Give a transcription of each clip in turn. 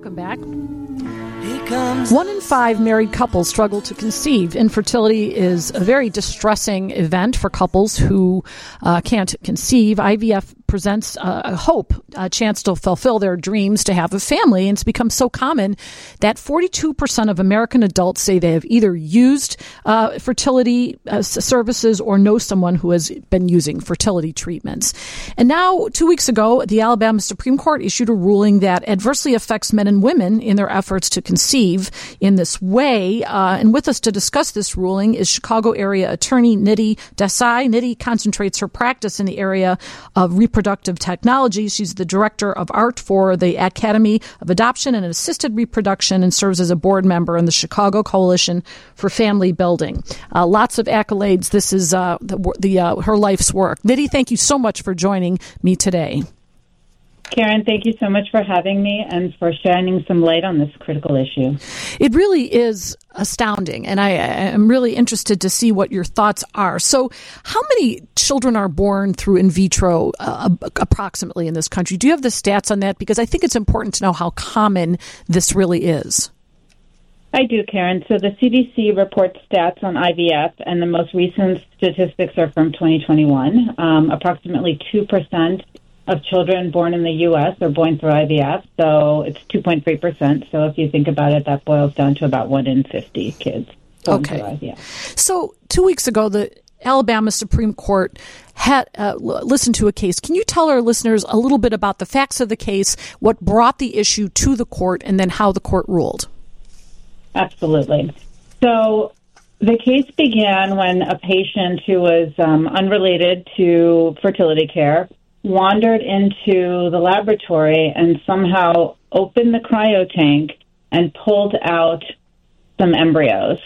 Welcome back. One in five married couples struggle to conceive. Infertility is a very distressing event for couples who uh, can't conceive. IVF presents a hope, a chance to fulfill their dreams to have a family. And it's become so common that 42% of American adults say they have either used uh, fertility uh, services or know someone who has been using fertility treatments. And now, two weeks ago, the Alabama Supreme Court issued a ruling that adversely affects men and women in their efforts to conceive in this way. Uh, and with us to discuss this ruling is Chicago area attorney Nidhi Desai. Nidhi concentrates her practice in the area of reproductive reproductive technology. She's the director of ART for the Academy of Adoption and Assisted Reproduction and serves as a board member in the Chicago Coalition for Family Building. Uh, lots of accolades. This is uh, the, the uh, her life's work. Nidhi, thank you so much for joining me today. Karen, thank you so much for having me and for shining some light on this critical issue. It really is astounding, and I am really interested to see what your thoughts are. So, how many children are born through in vitro uh, approximately in this country? Do you have the stats on that? Because I think it's important to know how common this really is. I do, Karen. So the CDC reports stats on IVF, and the most recent statistics are from 2021. Um, approximately 2% of children born in the U.S. are born through IVF, so it's 2.3%. So if you think about it, that boils down to about 1 in 50 kids. Okay. So two weeks ago, the Alabama Supreme Court had uh, listened to a case. Can you tell our listeners a little bit about the facts of the case, what brought the issue to the court, and then how the court ruled? Absolutely. So the case began when a patient who was um, unrelated to fertility care wandered into the laboratory and somehow opened the cryo tank and pulled out some embryos.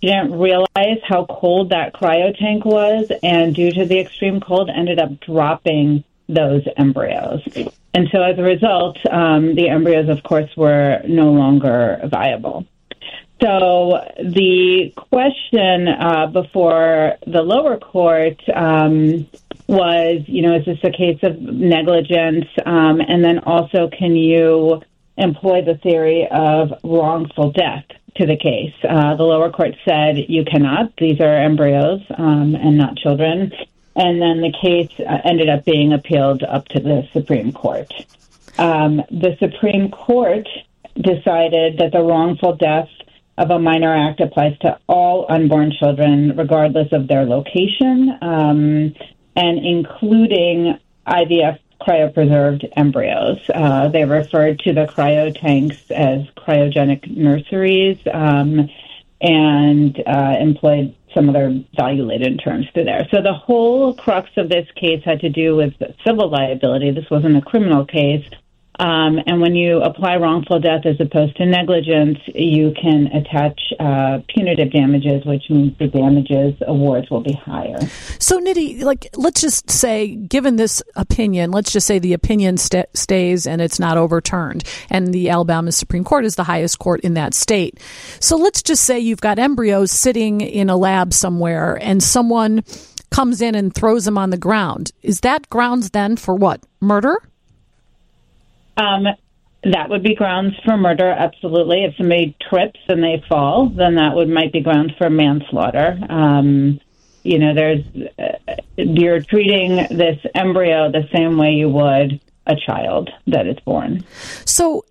She didn't realize how cold that cryo tank was, and due to the extreme cold, ended up dropping those embryos. And so, as a result, um, the embryos, of course, were no longer viable. So the question uh, before the lower court um, was, you know, is this a case of negligence? Um, and then also, can you employ the theory of wrongful death to the case? Uh, the lower court said you cannot. These are embryos um, and not children. And then the case uh, ended up being appealed up to the Supreme Court. Um, the Supreme Court decided that the wrongful death of a minor act applies to all unborn children, regardless of their location, um, and including IVF cryopreserved embryos. Uh, they referred to the cryo tanks as cryogenic nurseries um, and uh, employed some other value laden terms through there. So the whole crux of this case had to do with civil liability. This wasn't a criminal case. Um, and when you apply wrongful death as opposed to negligence, you can attach uh, punitive damages, which means the damages awards will be higher. So, Nidhi, like, let's just say, given this opinion, let's just say the opinion st- stays and it's not overturned, and the Alabama Supreme Court is the highest court in that state. So, let's just say you've got embryos sitting in a lab somewhere, and someone comes in and throws them on the ground. Is that grounds then for what? Murder? Um, that would be grounds for murder, absolutely. If somebody trips and they fall, then that would might be grounds for manslaughter. Um, you know, there's uh, you're treating this embryo the same way you would a child that is born. So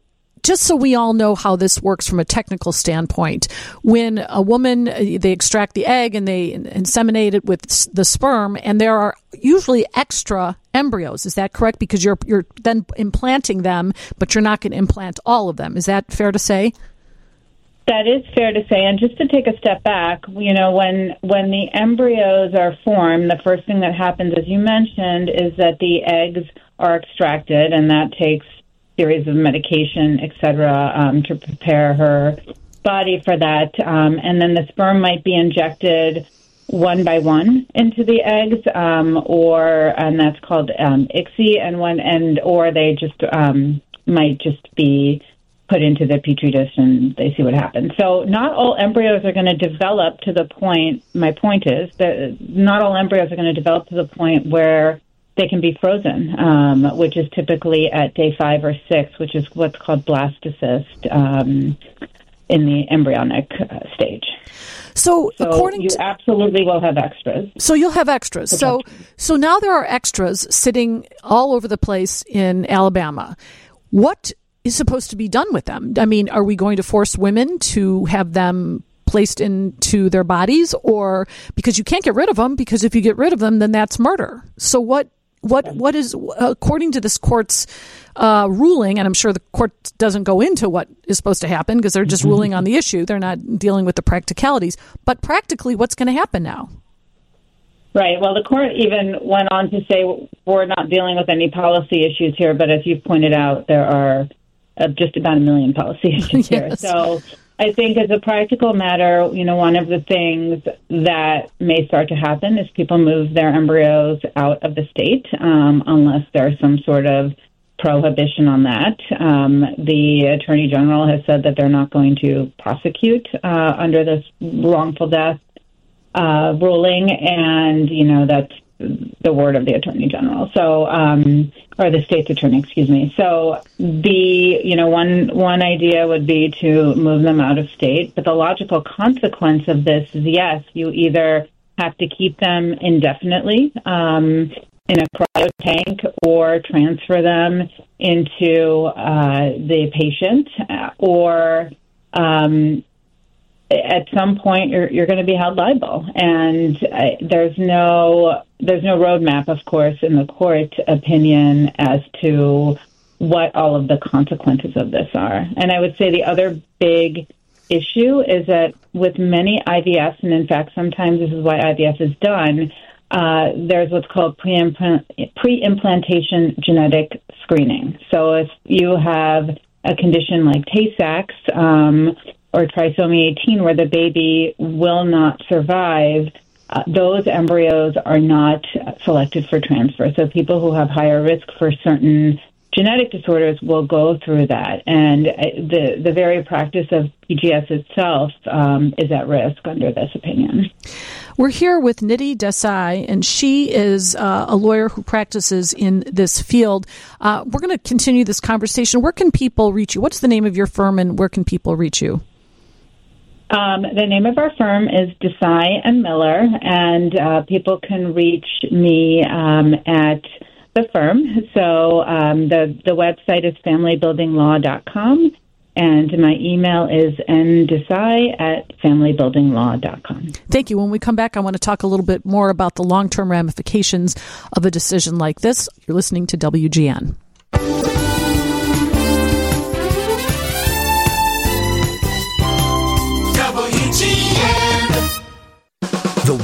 just so we all know how this works from a technical standpoint, when a woman uh, they extract the egg and they inseminate it with the sperm, and there are usually extra embryos. Is that correct? Because you're you're then implanting them, but you're not going to implant all of them. Is that fair to say? That is fair to say. And just to take a step back, you know, when when the embryos are formed, the first thing that happens, as you mentioned, is that the eggs are extracted, and that takes series of medication, et cetera, um, to prepare her body for that. Um, and then the sperm might be injected one by one into the eggs, um, or and that's called um, ICSI, and one and or they just um, might just be put into the petri dish and they see what happens. So not all embryos are going to develop to the point. My point is that not all embryos are going to develop to the point where they can be frozen, um, which is typically at day five or six, which is what's called blastocyst um, in the embryonic uh, stage. So, So according you to absolutely will have extras. so you'll have extras. So so now there are extras sitting all over the place in Alabama. What is supposed to be done with them? I mean, are we going to force women to have them placed into their bodies or because you can't get rid of them because if you get rid of them then that's murder. So what what what is according to this court's uh, ruling, and I'm sure the court doesn't go into what is supposed to happen because they're just ruling on the issue. They're not dealing with the practicalities. But practically, what's going to happen now? Right. Well, the court even went on to say we're not dealing with any policy issues here, but as you've pointed out, there are uh, just about a million policy issues here. So I think as a practical matter, you know, one of the things that may start to happen is people move their embryos out of the state um, unless there's some sort of prohibition on that. Um, the Attorney General has said that they're not going to prosecute uh, under this wrongful death uh, ruling, and you know that's the word of the attorney general. So, um, or the state's attorney, excuse me. So, the you know one one idea would be to move them out of state, but the logical consequence of this is yes, you either have to keep them indefinitely um, in a cryo tank or transfer them into uh, the patient, uh, or um, at some point you're you're going to be held liable, and uh, there's no there's no roadmap, of course, in the court opinion as to what all of the consequences of this are. And I would say the other big issue is that with many IVFs, and in fact, sometimes this is why IVF is done. Uh, there's what's called pre-implant- pre-implantation genetic screening. So if you have a condition like Tay-Sachs um, or trisomy 18, where the baby will not survive, uh, those embryos are not selected for transfer. So people who have higher risk for certain genetic disorders will go through that, and uh, the the very practice of PGS itself um, is at risk under this opinion. We're here with Nidhi Desai, and she is uh, a lawyer who practices in this field. Uh, we're going to continue this conversation. Where can people reach you? What's the name of your firm, and where can people reach you? Um, the name of our firm is Desai and Miller, and uh, people can reach me um, at the firm. So um, the the website is familybuildinglaw.com, and my email is ndesai at familybuildinglaw.com. Thank you. When we come back, I want to talk a little bit more about the long term ramifications of a decision like this. You're listening to WGN.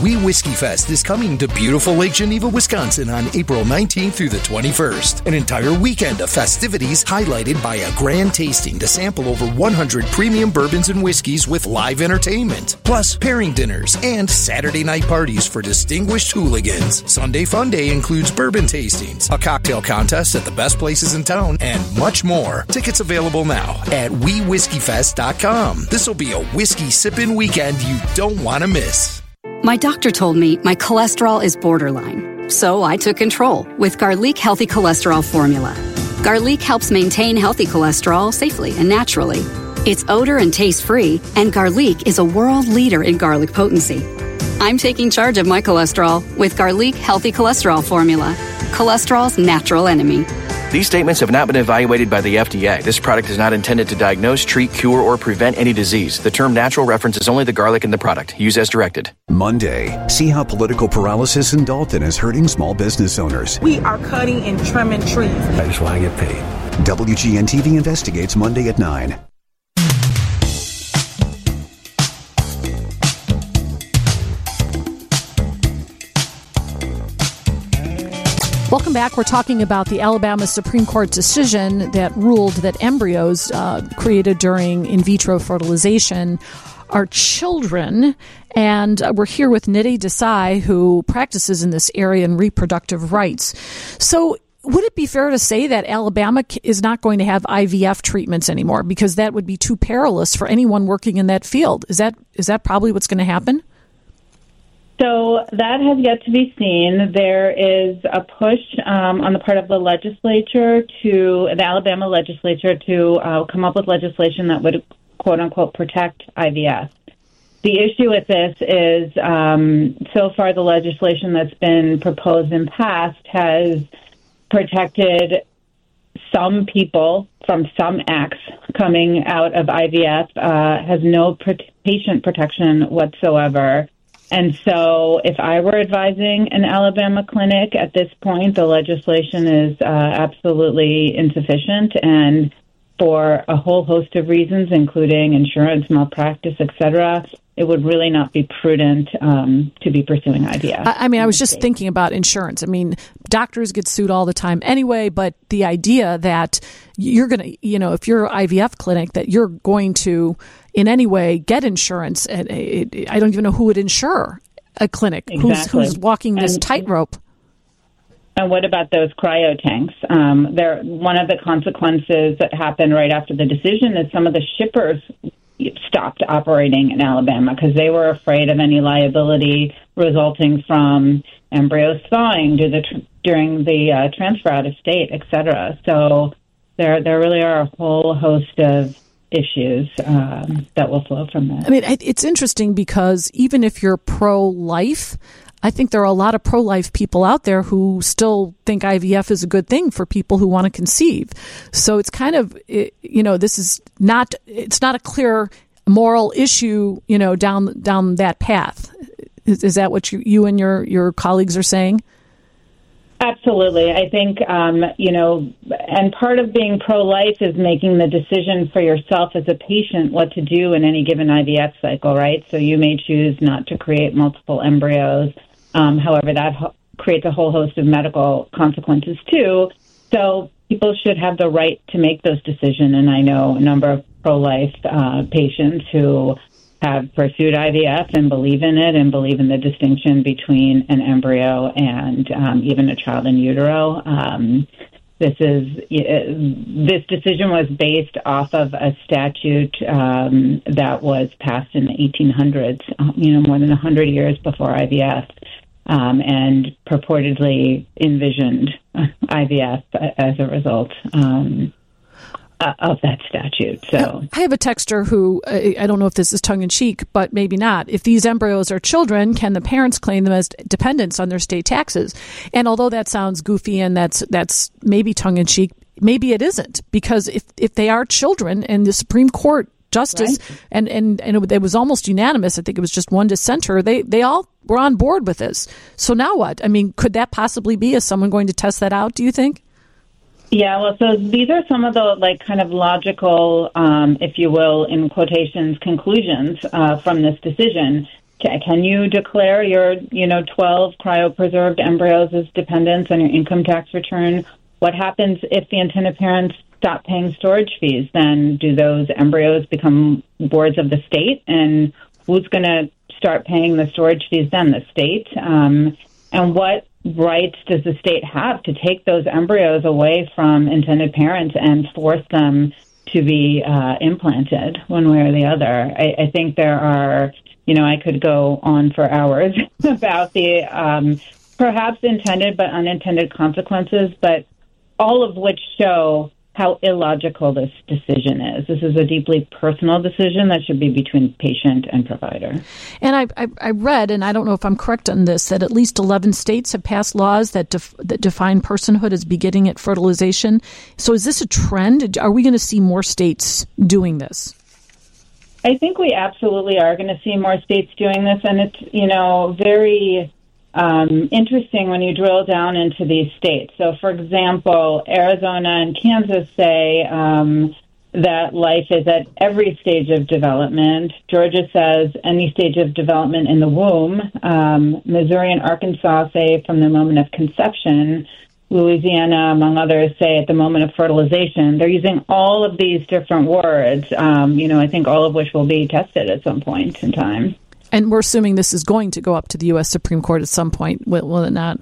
Wee Whiskey Fest is coming to beautiful Lake Geneva, Wisconsin on April 19th through the 21st. An entire weekend of festivities highlighted by a grand tasting to sample over 100 premium bourbons and whiskeys with live entertainment, plus pairing dinners and Saturday night parties for distinguished hooligans. Sunday Fun Day includes bourbon tastings, a cocktail contest at the best places in town, and much more. Tickets available now at WeWhiskeyFest.com. This will be a whiskey sipping weekend you don't want to miss. My doctor told me my cholesterol is borderline, so I took control with Garlique Healthy Cholesterol Formula. Garlique helps maintain healthy cholesterol safely and naturally. It's odor and taste free, and Garlique is a world leader in garlic potency. I'm taking charge of my cholesterol with Garlique Healthy Cholesterol Formula, cholesterol's natural enemy. These statements have not been evaluated by the FDA. This product is not intended to diagnose, treat, cure, or prevent any disease. The term natural references only the garlic in the product. Use as directed. Monday, see how political paralysis in Dolton is hurting small business owners. We are cutting and trimming trees. I just want to get paid. WGN TV investigates Monday at 9. Welcome back. We're talking about the Alabama Supreme Court decision that ruled that embryos uh, created during in vitro fertilization are children. And uh, we're here with Nidhi Desai, who practices in this area in reproductive rights. So, would it be fair to say that Alabama is not going to have IVF treatments anymore because that would be too perilous for anyone working in that field? Is that is that probably what's going to happen? So that has yet to be seen. There is a push um, on the part of the legislature to the Alabama legislature to uh, come up with legislation that would quote unquote protect IVF. The issue with this is um, so far the legislation that's been proposed and passed has protected some people from some acts coming out of IVF, uh, has no patient protection whatsoever. And so, if I were advising an Alabama clinic at this point, the legislation is uh, absolutely insufficient. And for a whole host of reasons, including insurance malpractice, et cetera, it would really not be prudent um, to be pursuing IVF. I, I mean, I was just state. thinking about insurance. I mean, doctors get sued all the time anyway, but the idea that you're going to, you know, if you're an IVF clinic, that you're going to in any way get insurance, and it, it, I don't even know who would insure a clinic exactly. who's, who's walking this tightrope. And what about those cryo tanks? Um, one of the consequences that happened right after the decision is some of the shippers stopped operating in Alabama because they were afraid of any liability resulting from embryos thawing the, during the uh, transfer out of state, et cetera. So there, there really are a whole host of issues um, that will flow from that. I mean, it's interesting because even if you're pro life, I think there are a lot of pro life people out there who still think IVF is a good thing for people who want to conceive. So it's kind of, you know, this is not, it's not a clear moral issue, you know, down, down that path. Is, is that what you, you and your, your colleagues are saying? Absolutely. I think, um, you know, and part of being pro life is making the decision for yourself as a patient what to do in any given IVF cycle, right? So you may choose not to create multiple embryos um, however, that ho- creates a whole host of medical consequences too. So people should have the right to make those decisions. And I know a number of pro-life uh, patients who have pursued IVF and believe in it and believe in the distinction between an embryo and um, even a child in utero. Um, this is this decision was based off of a statute um, that was passed in the 1800s, you know, more than 100 years before IVF um, and purportedly envisioned IVF as a result. Um, uh, of that statute. So I have a texter who I don't know if this is tongue in cheek, but maybe not. If these embryos are children, can the parents claim them as dependents on their state taxes? And although that sounds goofy and that's that's maybe tongue in cheek, maybe it isn't because if if they are children and the Supreme Court justice right. and and and it, it was almost unanimous. I think it was just one dissenter. They they all were on board with this. So now what? I mean, could that possibly be? Is someone going to test that out? Do you think? Yeah, well, so these are some of the like kind of logical, um, if you will, in quotations, conclusions uh, from this decision. Can you declare your, you know, 12 cryopreserved embryos as dependents on your income tax return? What happens if the intended parents stop paying storage fees, then do those embryos become wards of the state? And who's going to start paying the storage fees then? The state? Um, and what rights does the state have to take those embryos away from intended parents and force them to be uh, implanted one way or the other? I, I think there are, you know, I could go on for hours about the um, perhaps intended but unintended consequences, but all of which show how illogical this decision is. This is a deeply personal decision that should be between patient and provider. And I, I, I read, and I don't know if I'm correct on this, that at least 11 states have passed laws that, def, that define personhood as beginning at fertilization. So is this a trend? Are we going to see more states doing this? I think we absolutely are going to see more states doing this, and it's you know very um, interesting when you drill down into these states. So, for example, Arizona and Kansas say um, that life is at every stage of development. Georgia says any stage of development in the womb. Um, Missouri and Arkansas say from the moment of conception. Louisiana, among others, say at the moment of fertilization. They're using all of these different words, um, you know, I think all of which will be tested at some point in time. And we're assuming this is going to go up to the U.S. Supreme Court at some point, will, will it not?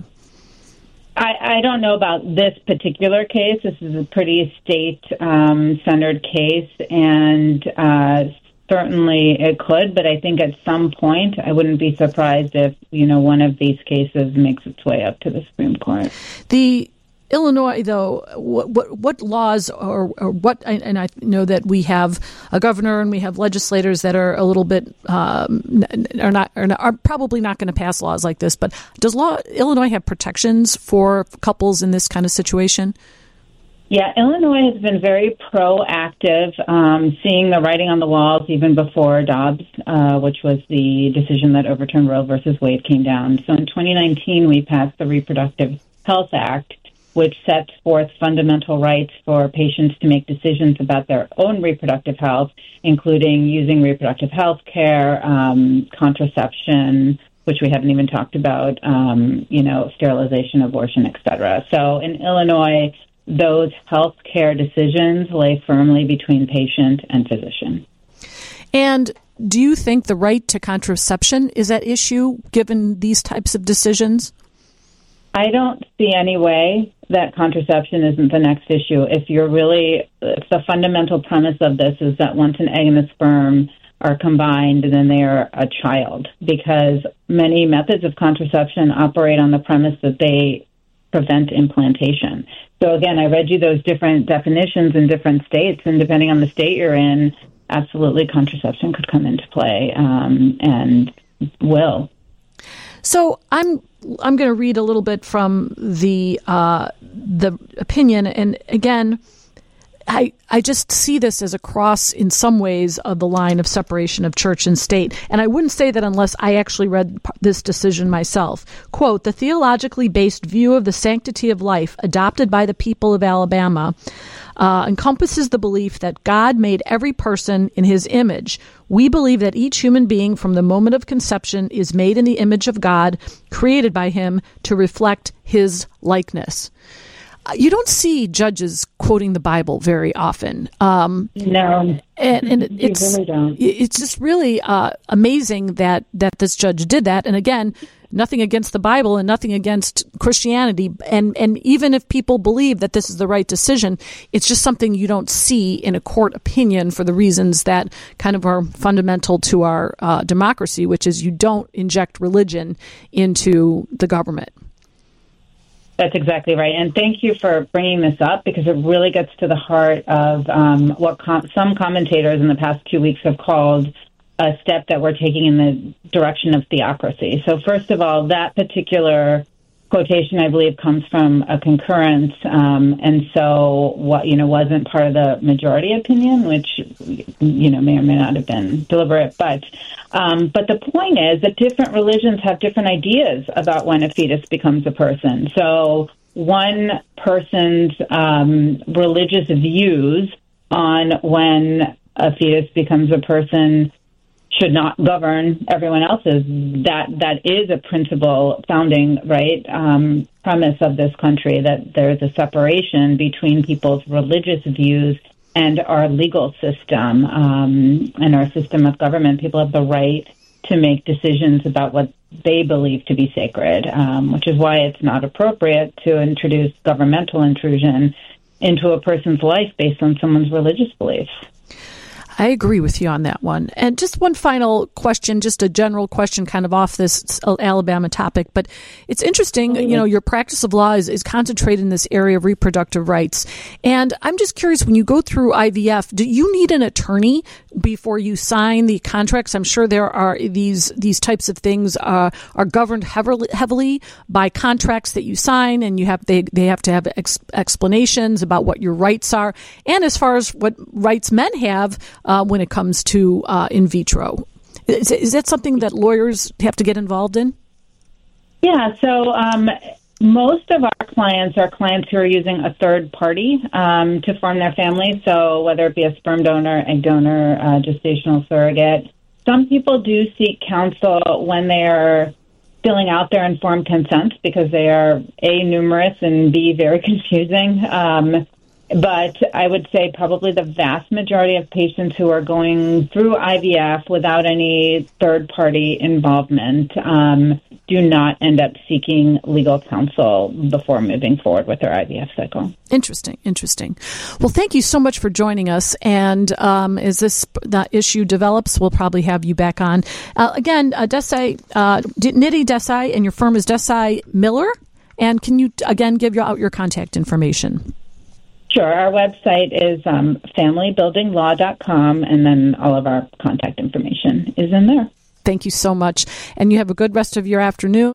I, I don't know about this particular case. This is a pretty state um, centered case, and uh, certainly it could, but I think at some point I wouldn't be surprised if, you know, one of these cases makes its way up to the Supreme Court. The Illinois, though, what what, what laws or, or, what? And I know that we have a governor and we have legislators that are a little bit um, are not are, not, are probably not going to pass laws like this. But does law Illinois have protections for couples in this kind of situation? Yeah, Illinois has been very proactive, um, seeing the writing on the walls even before Dobbs, uh, which was the decision that overturned Roe versus Wade, came down. So in 2019, we passed the Reproductive Health Act, which sets forth fundamental rights for patients to make decisions about their own reproductive health, including using reproductive health care, um, contraception, which we haven't even talked about, um, you know, sterilization, abortion, et cetera. So in Illinois, those health care decisions lay firmly between patient and physician. And do you think the right to contraception is at issue given these types of decisions? I don't see any way that contraception isn't the next issue. If you're really, if the fundamental premise of this is that once an egg and a sperm are combined, then they are a child, because many methods of contraception operate on the premise that they prevent implantation. So again, I read you those different definitions in different states, and depending on the state you're in, absolutely contraception could come into play um, and will. So I'm I'm going to read a little bit from the uh, the opinion, and again, I I just see this as a cross in some ways of the line of separation of church and state, and I wouldn't say that unless I actually read this decision myself. Quote: The theologically based view of the sanctity of life adopted by the people of Alabama uh, encompasses the belief that God made every person in his image. We believe that each human being from the moment of conception is made in the image of God, created by him to reflect his likeness. You don't see judges quoting the Bible very often. Um, no, and, and it's really it's just really uh, amazing that that this judge did that. And again, nothing against the Bible and nothing against Christianity. And and even if people believe that this is the right decision, it's just something you don't see in a court opinion for the reasons that kind of are fundamental to our uh, democracy, which is you don't inject religion into the government. That's exactly right. And thank you for bringing this up because it really gets to the heart of um, what com- some commentators in the past two weeks have called a step that we're taking in the direction of theocracy. So, first of all, that particular quotation, I believe, comes from a concurrence, um, and so what you know wasn't part of the majority opinion, which you know may or may not have been deliberate. But um, but the point is that different religions have different ideas about when a fetus becomes a person. So one person's um, religious views on when a fetus becomes a person should not govern everyone else's. That that is a principle founding right um, premise of this country that there's a separation between people's religious views and our legal system um, and our system of government. People have the right to make decisions about what they believe to be sacred, um, which is why it's not appropriate to introduce governmental intrusion into a person's life based on someone's religious beliefs. I agree with you on that one. And just one final question, just a general question kind of off this Alabama topic, but it's interesting, you know, your practice of law is, is concentrated in this area of reproductive rights. And I'm just curious, when you go through IVF, do you need an attorney before you sign the contracts? I'm sure there are these, these types of things uh, are governed heavily, heavily by contracts that you sign and you have, they, they have to have ex- explanations about what your rights are. And as far as what rights men have, uh, when it comes to uh, in vitro. Is, is, that something that lawyers have to get involved in? Yeah, so um, most of our clients are clients who are using a third party um, to form their family. So whether it be a sperm donor, egg donor, uh, gestational surrogate. Some people do seek counsel when they are filling out their informed consent because they are a numerous and b very confusing. Um, but I would say probably the vast majority of patients who are going through IVF without any third party involvement um, do not end up seeking legal counsel before moving forward with their IVF cycle. Interesting, interesting. Well, thank you so much for joining us. And um, as this issue develops, we'll probably have you back on uh, again. Uh, Desai, uh, Nidhi Desai, and your firm is Desai Miller. And can you again give out your contact information? Sure. Our website is um, familybuildinglaw.com, and then all of our contact information is in there. Thank you so much. And you have a good rest of your afternoon.